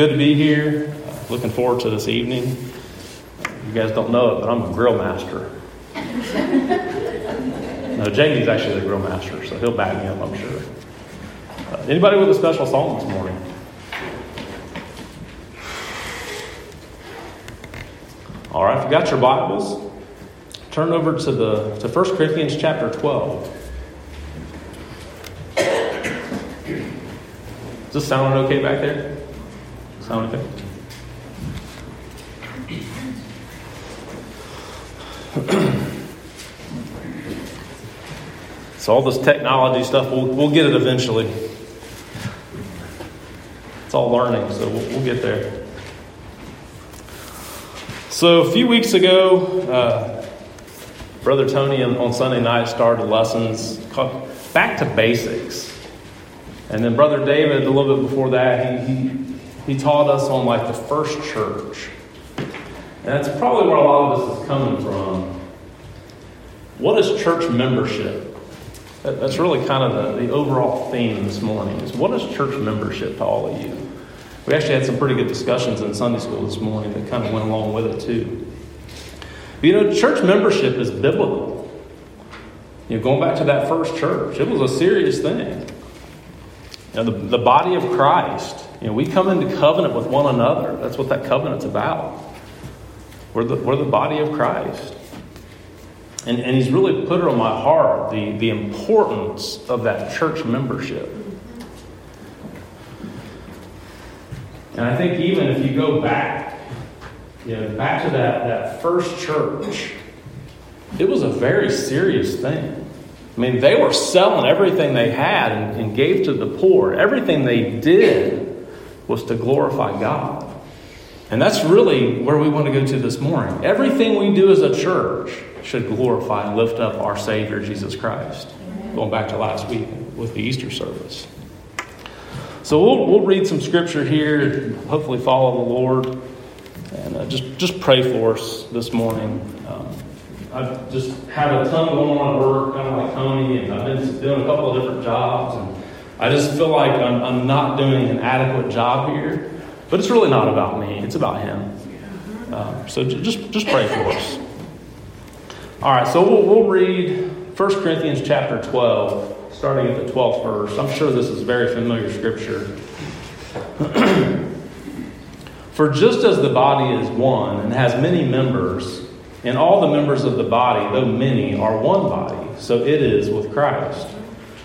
good to be here. looking forward to this evening. You guys don't know it, but I'm a grill master. no, Jamie's actually the grill master, so he'll back me up, I'm sure. Uh, anybody with a special song this morning? All right, if you got your Bibles, turn over to the to 1 Corinthians chapter 12. Is this sounding okay back there? Okay? so all this technology stuff, we'll, we'll get it eventually. It's all learning, so we'll, we'll get there. So a few weeks ago, uh, Brother Tony on Sunday night started lessons called Back to Basics. And then Brother David, a little bit before that, he, he, he taught us on like the first church. And that's probably where a lot of this is coming from. What is church membership? That's really kind of the, the overall theme this morning is what is church membership to all of you? We actually had some pretty good discussions in Sunday school this morning that kind of went along with it too. But, you know, church membership is biblical. You know, going back to that first church, it was a serious thing. You know, the, the body of Christ, you know, we come into covenant with one another. That's what that covenant's about. We're the, we're the body of Christ. And, and he's really put it on my heart the, the importance of that church membership. And I think even if you go back, you know, back to that, that first church, it was a very serious thing. I mean, they were selling everything they had and, and gave to the poor. Everything they did was to glorify God. And that's really where we want to go to this morning. Everything we do as a church should glorify and lift up our Savior, Jesus Christ. Going back to last week with the Easter service. So we'll, we'll read some scripture here, hopefully follow the Lord, and uh, just, just pray for us this morning. Um, I've just had a ton going on at work, kind of like Tony, and I've been doing a couple of different jobs, and I just feel like I'm, I'm not doing an adequate job here. But it's really not about me, it's about Him. Um, so just, just pray for us. All right, so we'll, we'll read 1 Corinthians chapter 12 starting at the 12th verse. I'm sure this is very familiar scripture. For just as the body is one and has many members, and all the members of the body, though many, are one body, so it is with Christ.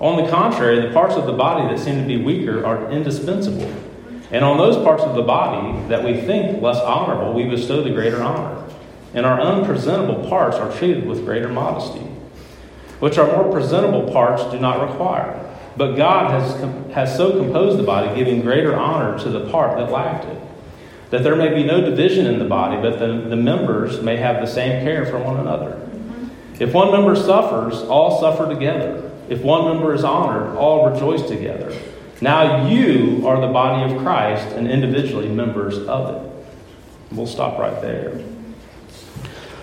On the contrary, the parts of the body that seem to be weaker are indispensable. And on those parts of the body that we think less honorable, we bestow the greater honor. And our unpresentable parts are treated with greater modesty, which our more presentable parts do not require. But God has, has so composed the body, giving greater honor to the part that lacked it, that there may be no division in the body, but the, the members may have the same care for one another. Mm-hmm. If one member suffers, all suffer together. If one member is honored, all rejoice together. Now you are the body of Christ and individually members of it. We'll stop right there.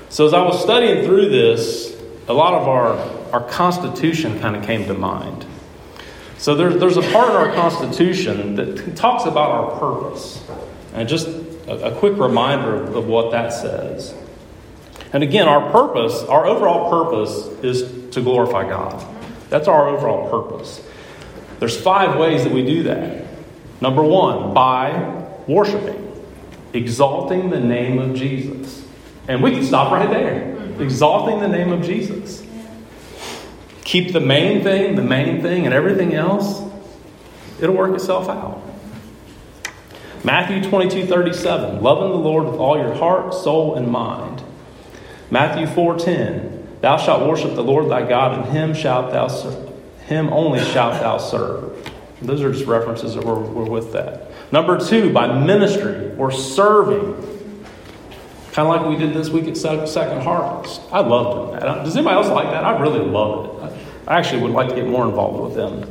So, as I was studying through this, a lot of our, our Constitution kind of came to mind. So there's, there's a part in our Constitution that talks about our purpose. And just a, a quick reminder of what that says. And again, our purpose, our overall purpose is to glorify God. That's our overall purpose. There's five ways that we do that. Number one, by worshiping, exalting the name of Jesus. And we can stop right there. Mm-hmm. Exalting the name of Jesus. Keep the main thing, the main thing, and everything else, it'll work itself out. Matthew 22 37, loving the Lord with all your heart, soul, and mind. Matthew 4 10, thou shalt worship the Lord thy God, and him shalt thou him only shalt thou serve. Those are just references that were, were with that. Number two, by ministry or serving. Kind of like we did this week at Second Harvest. I love doing that. Does anybody else like that? I really love it. I actually would like to get more involved with them.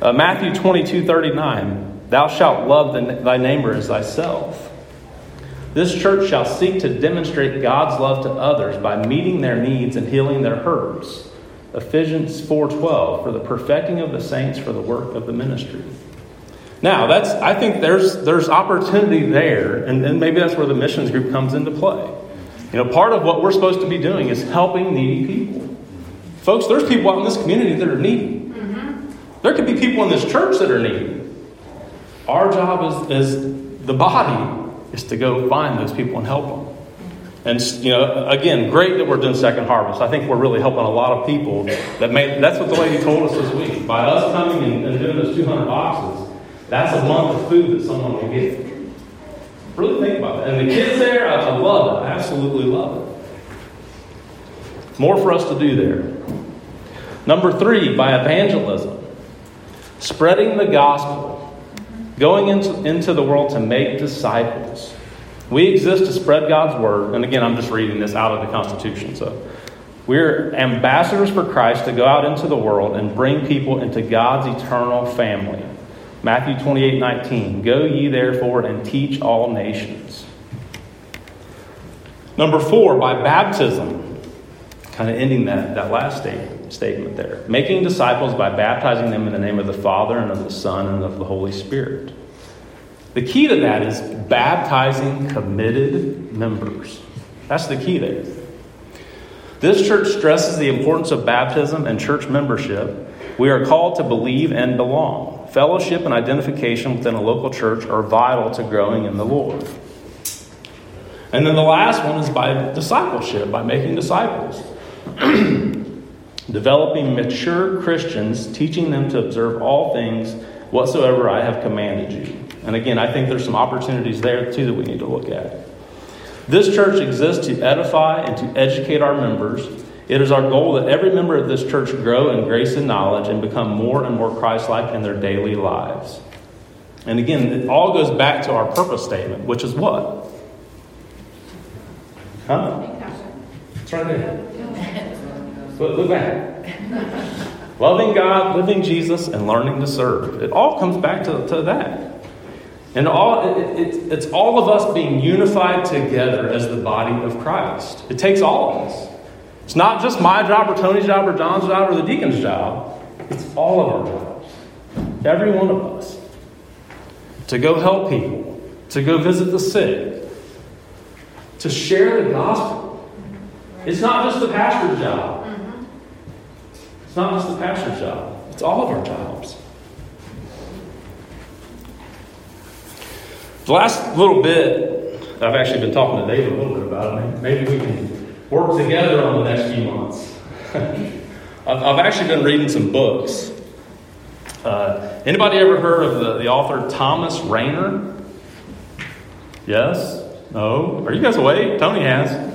Uh, Matthew 22 39. Thou shalt love the, thy neighbor as thyself. This church shall seek to demonstrate God's love to others by meeting their needs and healing their hurts. Ephesians 4:12 for the perfecting of the saints for the work of the ministry. Now, that's I think there's there's opportunity there, and, then maybe that's where the missions group comes into play. You know, part of what we're supposed to be doing is helping needy people. Folks, there's people out in this community that are needy. Mm-hmm. There could be people in this church that are needy. Our job is, is the body is to go find those people and help them. And you know, again, great that we're doing second harvest. I think we're really helping a lot of people. That may, that's what the lady told us this week. By us coming and, and doing those 200 boxes, that's a month of food that someone will get. Really think about that. And the kids there, I, I love it. I absolutely love it. More for us to do there. Number three, by evangelism, spreading the gospel, going into, into the world to make disciples. We exist to spread God's word. And again, I'm just reading this out of the Constitution. So we're ambassadors for Christ to go out into the world and bring people into God's eternal family. Matthew 28 19. Go ye therefore and teach all nations. Number four, by baptism. Kind of ending that, that last statement, statement there. Making disciples by baptizing them in the name of the Father and of the Son and of the Holy Spirit. The key to that is baptizing committed members. That's the key there. This church stresses the importance of baptism and church membership. We are called to believe and belong. Fellowship and identification within a local church are vital to growing in the Lord. And then the last one is by discipleship, by making disciples. Developing mature Christians, teaching them to observe all things whatsoever I have commanded you. And again, I think there's some opportunities there too that we need to look at. This church exists to edify and to educate our members. It is our goal that every member of this church grow in grace and knowledge and become more and more Christ like in their daily lives. And again, it all goes back to our purpose statement, which is what? Huh? It's right there. Look, look back. Loving God, living Jesus, and learning to serve. It all comes back to, to that. And all, it, it, it's all of us being unified together as the body of Christ. It takes all of us. It's not just my job or Tony's job or John's job or the deacon's job. It's all of our jobs. Every one of us. To go help people, to go visit the sick, to share the gospel. It's not just the pastor's job. It's not just the pastor's job. It's all of our jobs. The last little bit, I've actually been talking to David a little bit about it. Maybe we can work together on the next few months. I've actually been reading some books. Uh, anybody ever heard of the, the author Thomas Rainer? Yes? No? Are you guys awake? Tony has.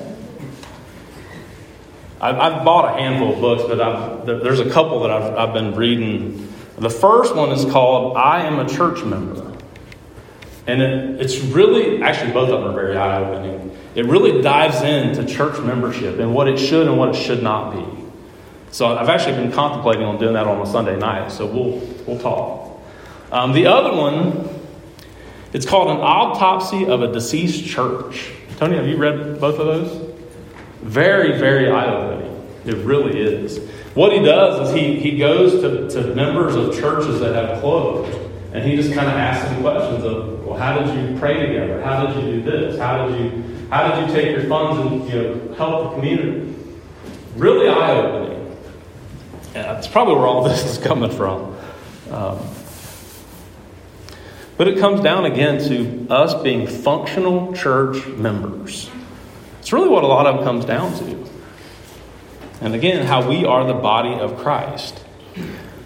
I've, I've bought a handful of books, but I've, there's a couple that I've, I've been reading. The first one is called I Am a Church Member. And it, it's really, actually, both of them are very eye opening. It really dives into church membership and what it should and what it should not be. So I've actually been contemplating on doing that on a Sunday night, so we'll, we'll talk. Um, the other one, it's called An Autopsy of a Deceased Church. Tony, have you read both of those? Very, very eye opening. It really is. What he does is he, he goes to, to members of churches that have closed and he just kind of asks them questions of, well, how did you pray together? How did you do this? How did you how did you take your funds and you know help the community? Really eye opening. Yeah, that's probably where all this is coming from. Um, but it comes down again to us being functional church members. It's really what a lot of it comes down to. And again, how we are the body of Christ.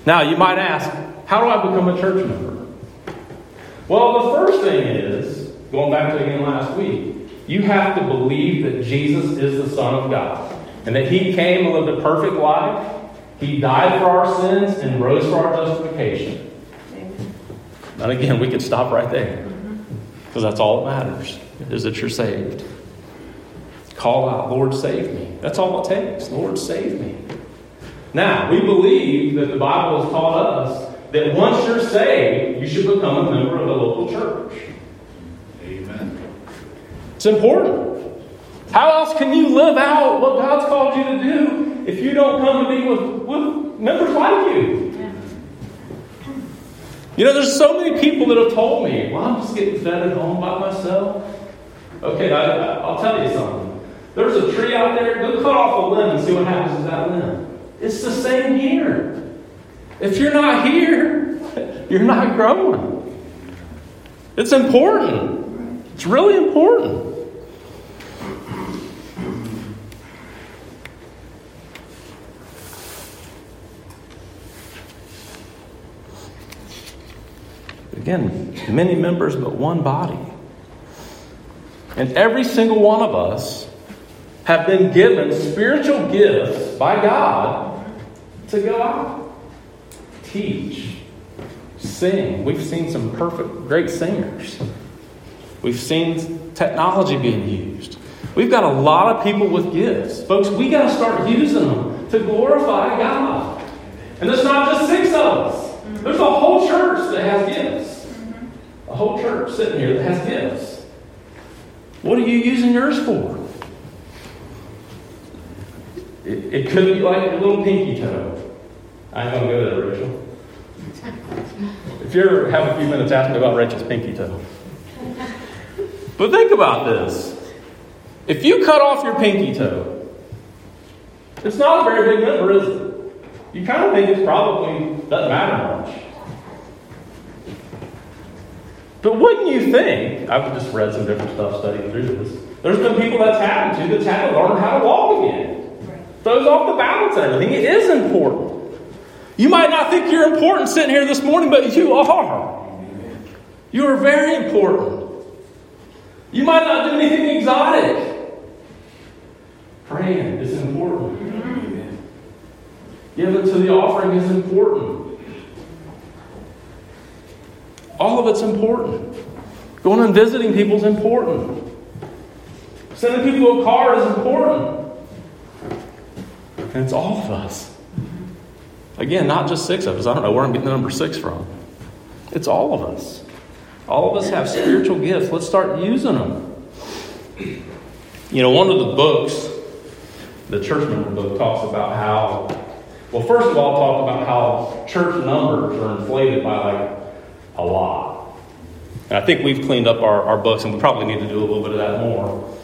Now, you might ask, how do I become a church member? Well, the first thing is, going back to again last week, you have to believe that Jesus is the Son of God and that He came and lived a perfect life. He died for our sins and rose for our justification. And again, we could stop right there because that's all that matters is that you're saved. Call out, Lord, save me. That's all it takes. Lord, save me. Now, we believe that the Bible has taught us that once you're saved, you should become a member of a local church. Amen. It's important. How else can you live out what God's called you to do if you don't come to be with, with members like you? You know, there's so many people that have told me, well, I'm just getting fed at home by myself. Okay, I, I'll tell you something. There's a tree out there, go cut off a limb and see what happens to that limb. It's the same here. If you're not here, you're not growing. It's important. It's really important. Again, many members, but one body. And every single one of us have been given spiritual gifts by God to go out, teach, sing. We've seen some perfect, great singers. We've seen technology being used. We've got a lot of people with gifts. Folks, we got to start using them to glorify God. And there's not just six of us, there's a whole church that has gifts. A whole church sitting here that has gifts. What are you using yours for? It, it could be like a little pinky toe. I ain't gonna go there, Rachel. If you ever have a few minutes, ask me about Rachel's pinky toe. But think about this. If you cut off your pinky toe, it's not a very big member, is it? You kind of think it probably doesn't matter much. But wouldn't you think? I've just read some different stuff studying through this. There's been people that's happened to that's had to learn how to walk again. Throws off the balance and everything. It is important. You might not think you're important sitting here this morning, but you are. You are very important. You might not do anything exotic. Praying is important. Giving to the offering is important. All of it's important. Going and visiting people is important. Sending people a card is important. And it's all of us. Again, not just six of us. I don't know where I'm getting the number six from. It's all of us. All of us have spiritual gifts. Let's start using them. You know, one of the books, the church member book, talks about how, well, first of all, talk about how church numbers are inflated by like a lot. And I think we've cleaned up our, our books, and we probably need to do a little bit of that more.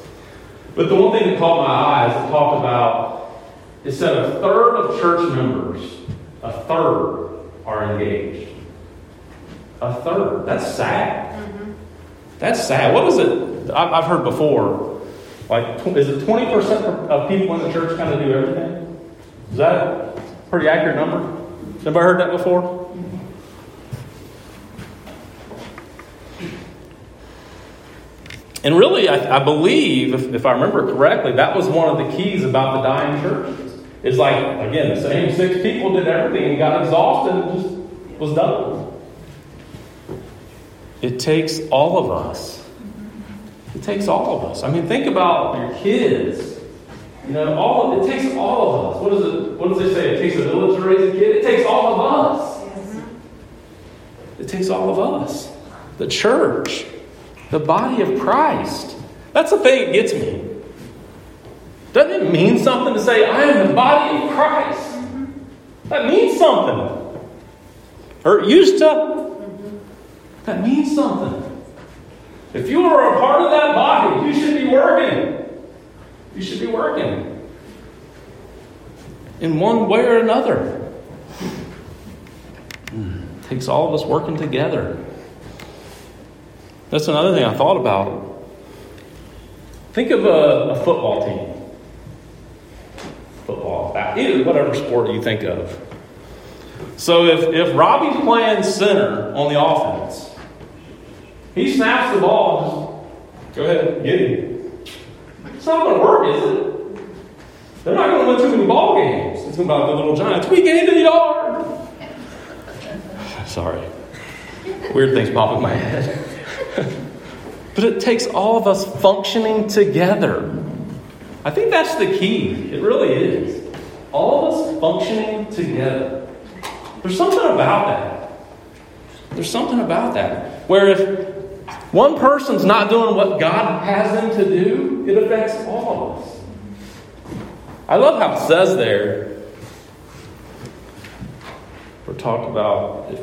But the one thing that caught my eye is to talk about, it said a third of church members, a third are engaged. A third. That's sad. Mm-hmm. That's sad. What is it? I've heard before. Like, is it 20% of people in the church kind of do everything? Is that a pretty accurate number? Anybody heard that before? And really, I, I believe, if, if I remember correctly, that was one of the keys about the dying churches. It's like, again, the same six people did everything and got exhausted and just was done. It takes all of us. It takes all of us. I mean, think about your kids. You know, all of, it takes all of us. What does it? What does they say? It takes a village to raise a kid. It takes all of us. It takes all of us. The church, the body of Christ. That's the thing that gets me. Doesn't it mean something to say, I am the body of Christ? Mm-hmm. That means something. Or it used to. Mm-hmm. That means something. If you are a part of that body, you should be working. You should be working in one way or another. It takes all of us working together. That's another thing I thought about. Think of a, a football team. Football, either whatever sport you think of. So if, if Robbie's playing center on the offense, he snaps the ball, just go ahead, get him. It's not going to work, is it? They're not going to win too many ball games. It's about the little giants. We gained a yard. Sorry. Weird things pop in my head. but it takes all of us functioning together. I think that's the key. It really is. All of us functioning together. There's something about that. There's something about that. Where if one person's not doing what God has them to do, it affects all of us. I love how it says there, we're talked about if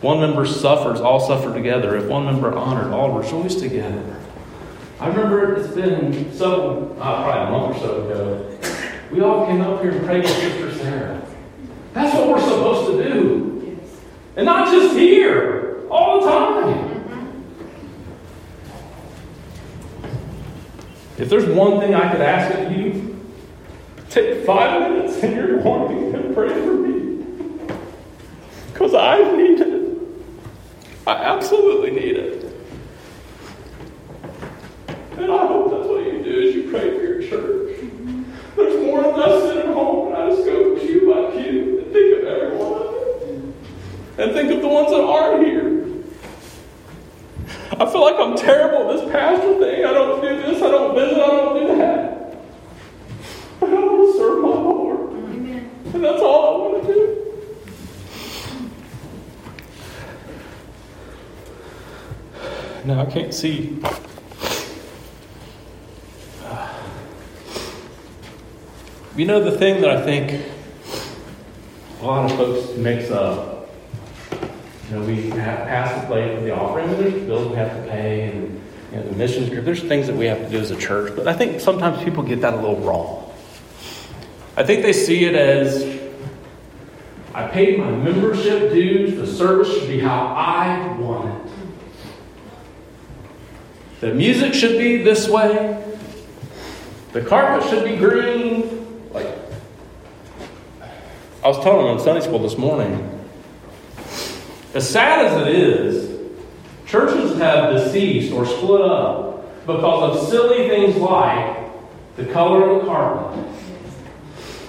one member suffers, all suffer together. If one member honored, all rejoice together. I remember it's been so, uh, probably a month or so ago, we all came up here and prayed with Sister Sarah. That's what we're supposed to do. And not just here, all the time. If there's one thing I could ask of you, take five minutes in your morning and pray for me. Because I need it. I absolutely need it. And I hope that's what you do is you pray for your church. There's more than us sitting at home, and I just go pew by pew and think of everyone. And think of the ones that aren't here. I feel like I'm terrible at this pastor thing. I don't do this, I don't visit, I don't do that. But I want to serve my Lord. Amen. And that's all I want to do. Now I can't see. You know the thing that I think a lot of folks mix up you know, we have passed the plate with the offering, there's bills we have to pay, and you know, the missions group. There's things that we have to do as a church, but I think sometimes people get that a little wrong. I think they see it as I paid my membership dues, the service should be how I want it. The music should be this way, the carpet should be green. I was telling them in Sunday school this morning, as sad as it is, churches have deceased or split up because of silly things like the color of the carpet.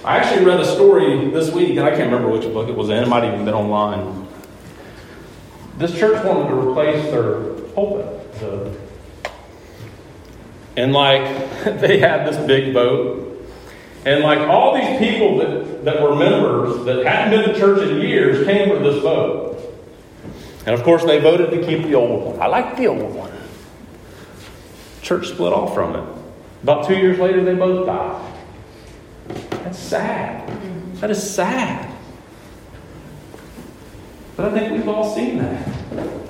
I actually read a story this week, and I can't remember which book it was in. It might even been online. This church wanted to replace their pulpit. The, and like they had this big vote. And like all these people that, that were members that hadn't been to church in years came for this vote. And of course, they voted to keep the old one. I like the old one. Church split off from it. About two years later, they both died. That's sad. That is sad. But I think we've all seen that.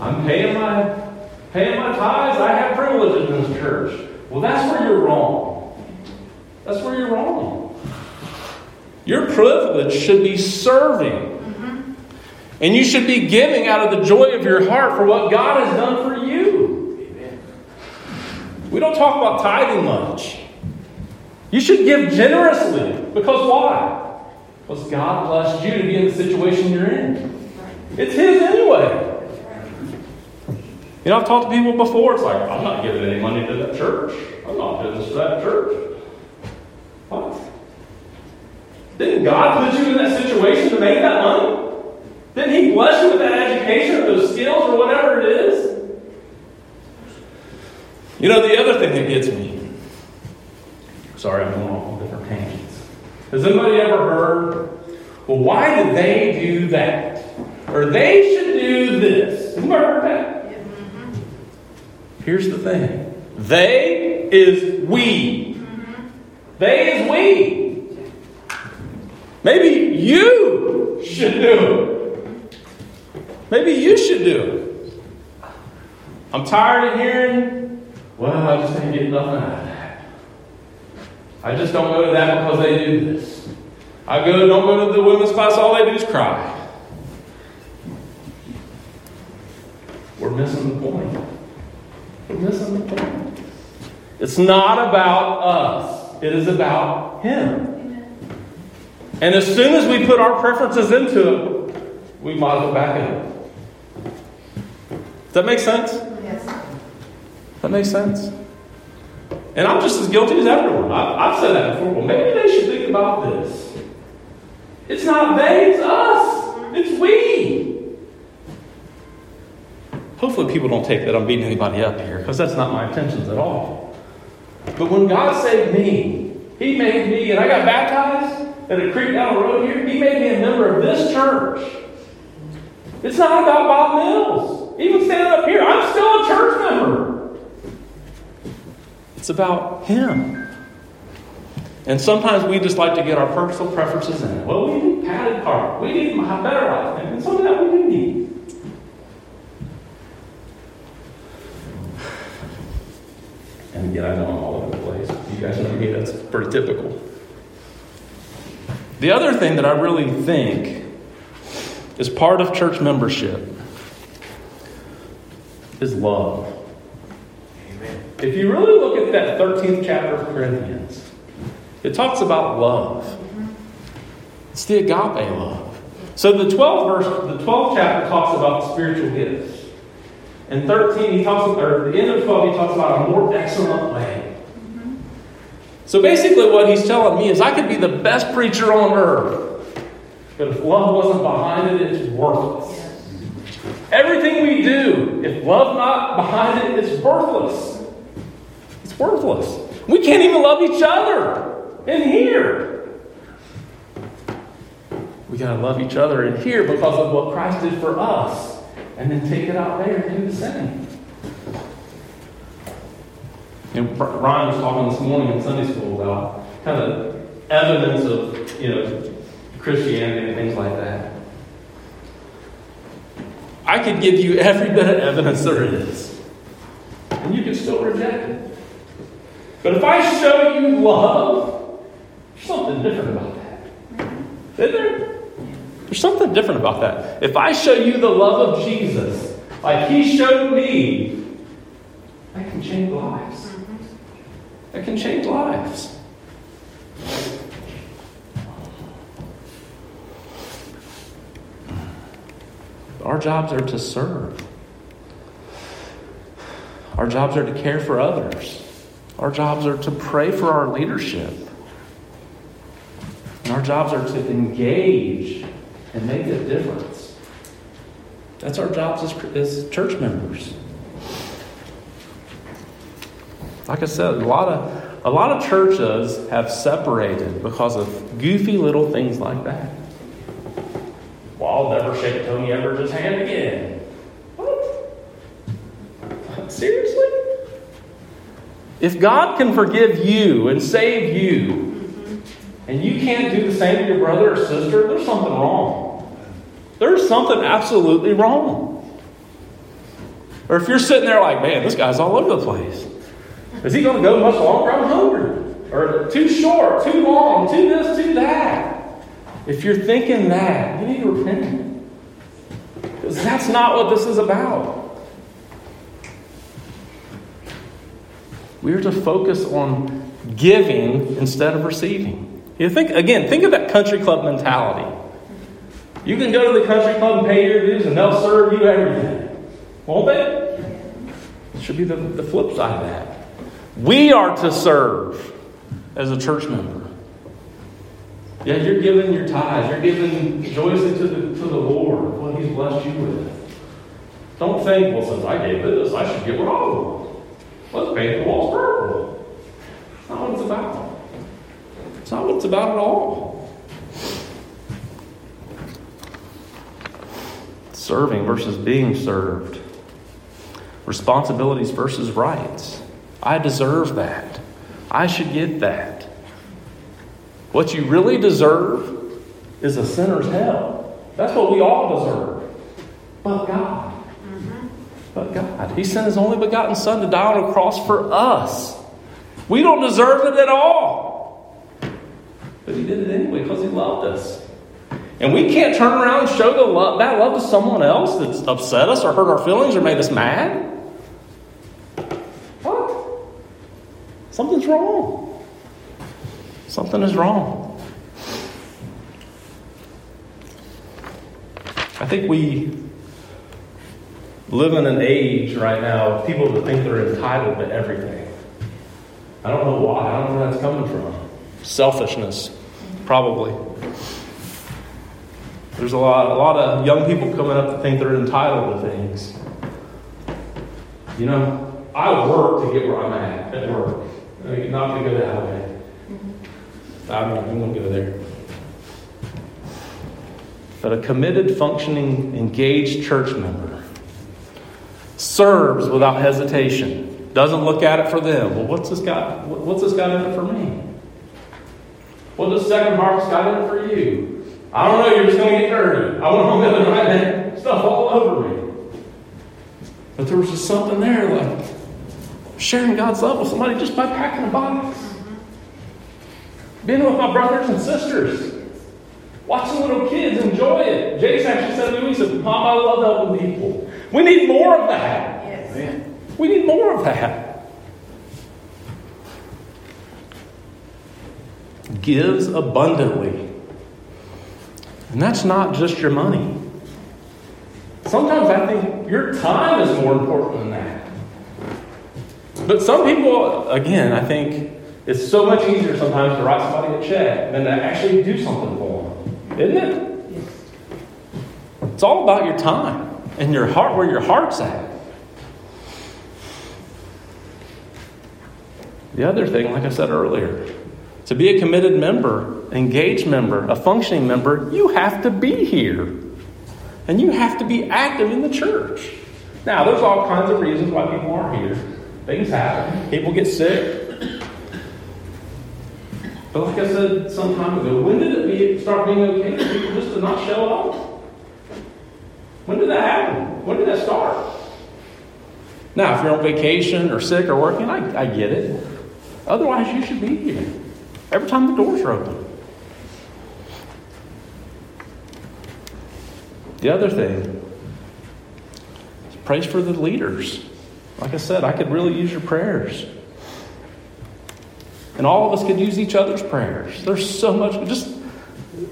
I'm paying my paying my tithes. I have privileges in this church. Well, that's where you're wrong. That's where you're wrong. Your privilege should be serving mm-hmm. and you should be giving out of the joy of your heart for what God has done for you. Amen. We don't talk about tithing much. You should give generously. Because why? Because God blessed you to be in the situation you're in. It's His anyway. You know, I've talked to people before. It's like, I'm not giving any money to that church. I'm not doing this to that church. What? Didn't God put you in that situation to make that money? Didn't He bless you with that education or those skills or whatever it is? You know, the other thing that gets me, sorry, I'm going off on different tangents. Has anybody ever heard, well, why did they do that? Or they should do this. Have you ever heard that? Here's the thing they is we. Mm-hmm. They is we. Maybe you should do it. Maybe you should do it. I'm tired of hearing, well, I just ain't getting nothing out of that. I just don't go to that because they do this. I go, don't go to the women's class, all they do is cry. We're missing the point. We're missing the point. It's not about us, it is about Him. And as soon as we put our preferences into it, we as well back it up. Does that make sense? Yes. That makes sense? And I'm just as guilty as everyone. I, have said that before. Well, maybe they should think about this. It's not they, it's us. It's we. Hopefully, people don't take that I'm beating anybody up here, because that's not my intentions at all. But when God saved me, He made me, and I got baptized at a creek down the road here, He made me a member of this church. It's not about Bob Mills. Even standing up here, I'm still a church member. It's about Him. And sometimes we just like to get our personal preferences in. Well, we need padded carpet. We need a better life. And some of that we do need. And again, I know I'm all over the place. You guys know me, that's pretty typical. The other thing that I really think is part of church membership is love. Amen. If you really look at that 13th chapter of Corinthians, it talks about love. Mm-hmm. It's the agape love. So the 12th verse, the 12th chapter talks about spiritual gifts. And 13, he talks about, or the end of 12, he talks about a more excellent way. So basically, what he's telling me is I could be the best preacher on earth, but if love wasn't behind it, it's worthless. Everything we do, if love not behind it, it's worthless. It's worthless. We can't even love each other in here. We got to love each other in here because of what Christ did for us, and then take it out there and do the same. And Ryan was talking this morning in Sunday school about kind of evidence of you know Christianity and things like that. I could give you every bit of evidence there is, and you can still reject it. But if I show you love, there's something different about that. Isn't there? There's something different about that. If I show you the love of Jesus, like He showed me, I can change lives. I can change lives. Our jobs are to serve. Our jobs are to care for others. Our jobs are to pray for our leadership. And our jobs are to engage and make a difference. That's our jobs as, as church members. Like I said, a lot of a lot of churches have separated because of goofy little things like that. Well, I'll never shake Tony Everidge's hand again. What? Seriously? If God can forgive you and save you, and you can't do the same to your brother or sister, there's something wrong. There's something absolutely wrong. Or if you're sitting there like, man, this guy's all over the place. Is he going to go much longer? I'm hungry. Or too short, too long, too this, too that. If you're thinking that, you need to repent. Because that's not what this is about. We are to focus on giving instead of receiving. You think again, think of that country club mentality. You can go to the country club and pay your dues and they'll serve you everything. Won't they? It should be the, the flip side of that. We are to serve as a church member. Yeah, you're giving your tithes. You're giving joyously to the, to the Lord what He's blessed you with. Don't think, well, since I gave this, I should give what I want. Let's paint the walls purple. That's not what it's about. It's not what it's about at all. Serving versus being served. Responsibilities versus rights. I deserve that. I should get that. What you really deserve is a sinner's hell. That's what we all deserve. But God. Mm-hmm. but God. He sent His only begotten Son to die on a cross for us. We don't deserve it at all. But He did it anyway because He loved us. And we can't turn around and show the love, that love to someone else that's upset us or hurt our feelings or made us mad. What? Something's wrong. Something is wrong. I think we live in an age right now of people that think they're entitled to everything. I don't know why. I don't know where that's coming from. Selfishness, probably. There's a lot, a lot of young people coming up that think they're entitled to things. You know, I work to get where I'm at at work. I mean, not to go that way. Mm-hmm. I'm not going to go there but a committed, functioning, engaged church member serves without hesitation. Doesn't look at it for them. Well, what's this got? What's this got in it for me? What does second harvest got in it for you? I don't know. You're just going to get dirty. I want to go right there, stuff all over me. But there was just something there, like sharing God's love with somebody just by packing a box, being with my brothers and sisters. Watching little kids enjoy it. Jace actually said to me, he said, Mom, I love helping people. We need more of that. Yes. We need more of that. Gives abundantly. And that's not just your money. Sometimes I think your time is more important than that. But some people, again, I think it's so much easier sometimes to write somebody a check than to actually do something for them. Isn't it? It's all about your time and your heart, where your heart's at. The other thing, like I said earlier, to be a committed member, engaged member, a functioning member, you have to be here. And you have to be active in the church. Now, there's all kinds of reasons why people aren't here. Things happen. People get sick. But like I said some time ago, when did it be, start being okay for people just to not show up? When did that happen? When did that start? Now, if you're on vacation or sick or working, I, I get it. Otherwise, you should be here every time the doors are open. The other thing is praise for the leaders. Like I said, I could really use your prayers. And all of us could use each other's prayers. There's so much. Just,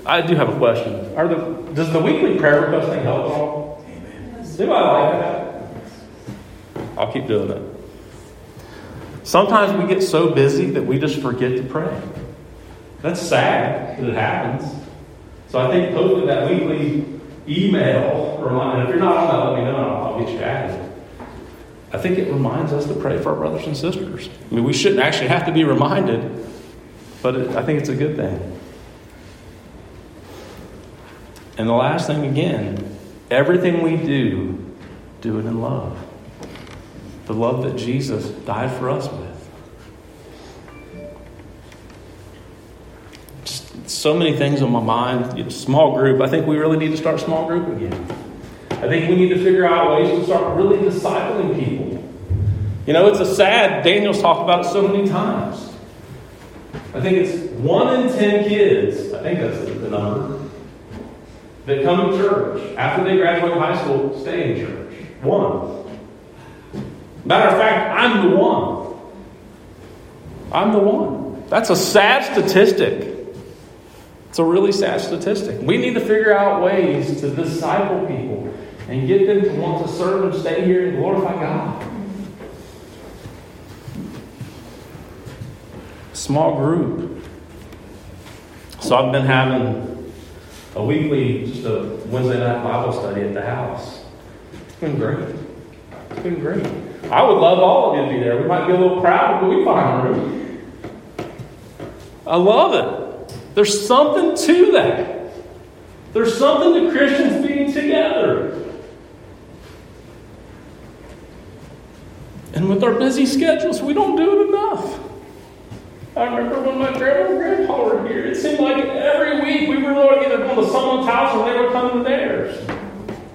I do have a question. Are the does the weekly prayer request thing help at all? Amen. Do I like that? I'll keep doing it. Sometimes we get so busy that we just forget to pray. That's sad that it happens. So I think hopefully that weekly email reminder. If you're not on that, let me know. I'll get you added. I think it reminds us to pray for our brothers and sisters. I mean, we shouldn't actually have to be reminded, but it, I think it's a good thing. And the last thing, again, everything we do, do it in love. The love that Jesus died for us with. Just so many things on my mind. Small group. I think we really need to start small group again. I think we need to figure out ways to start really discipling people. You know, it's a sad, Daniel's talked about it so many times. I think it's one in ten kids, I think that's the number, that come to church after they graduate high school, stay in church. One. Matter of fact, I'm the one. I'm the one. That's a sad statistic. It's a really sad statistic. We need to figure out ways to disciple people and get them to want to serve and stay here and glorify God. Small group. So I've been having a weekly, just a Wednesday night Bible study at the house. It's been great. It's been great. I would love all of you to be there. We might be a little crowded, but we find room. I love it. There's something to that. There's something to Christians being together. And with our busy schedules, we don't do it enough. I remember when my grandma and grandpa were here, it seemed like every week we were going either going to someone's house or they were coming to theirs.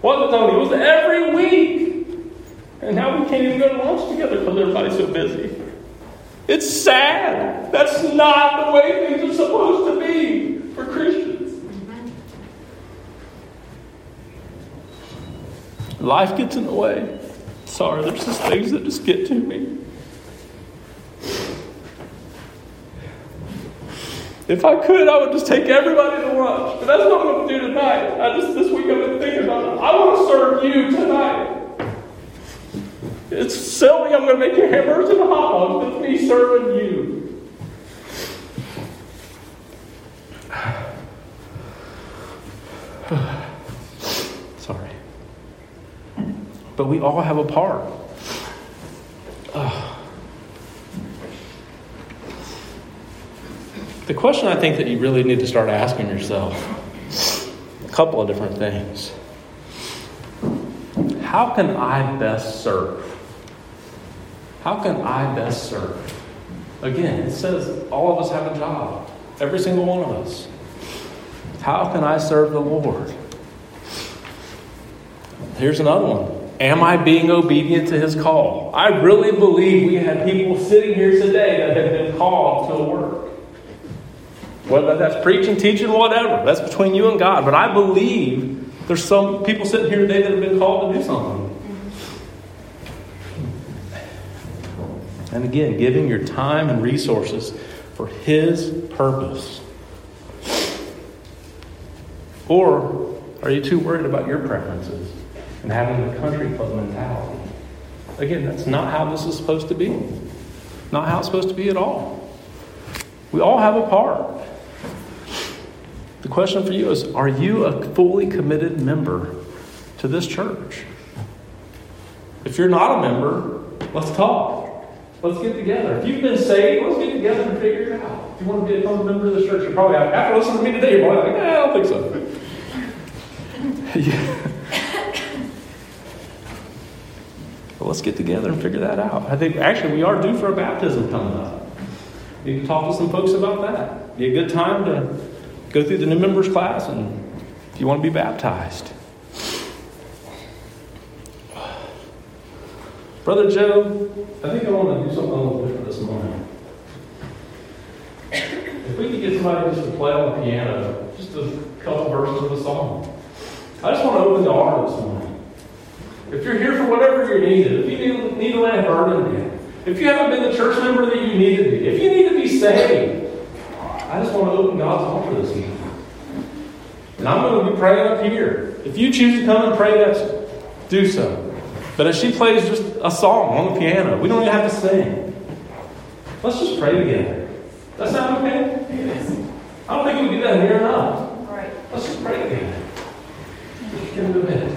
Wasn't Tony? It was every week. And now we can't even go to lunch together because everybody's so busy. It's sad. That's not the way things are supposed to be for Christians. Life gets in the way. Sorry, there's just things that just get to me. If I could, I would just take everybody to lunch. But that's what I'm going to do tonight. I just this week I've been thinking about it. I want to serve you tonight. It's silly. I'm going to make you hamburgers and hot dogs. It's me serving you. Sorry. But we all have a part. The question I think that you really need to start asking yourself a couple of different things. How can I best serve? How can I best serve? Again, it says all of us have a job, every single one of us. How can I serve the Lord? Here's another one. Am I being obedient to his call? I really believe we have people sitting here today that have been called to work. Whether that's preaching, teaching, whatever. That's between you and God. But I believe there's some people sitting here today that have been called to do something. And again, giving your time and resources for His purpose. Or are you too worried about your preferences and having the country club mentality? Again, that's not how this is supposed to be. Not how it's supposed to be at all. We all have a part. The question for you is Are you a fully committed member to this church? If you're not a member, let's talk. Let's get together. If you've been saved, let's get together and figure it out. If you want to be a member of this church, you're probably, after listening to me today, you're probably like, eh, I don't think so. Well, let's get together and figure that out. I think actually we are due for a baptism coming up. You can talk to some folks about that. Be a good time to go through the new members class and if you want to be baptized. Brother Joe, I think I want to do something a little different this morning. If we could get somebody just to play on the piano, just a couple verses of a song. I just want to open the altar this morning. If you're here you're needed, if you need, need to lay a burden if you haven't been the church member that you need to be, if you need to be saved, I just want to open God's altar this evening. And I'm going to be praying up here. If you choose to come and pray, that's do so. But as she plays just a song on the piano, we don't even have to sing. Let's just pray together. That sound okay? Yes. I don't think we do that near enough. Right. Let's just pray together. Just give it a ahead.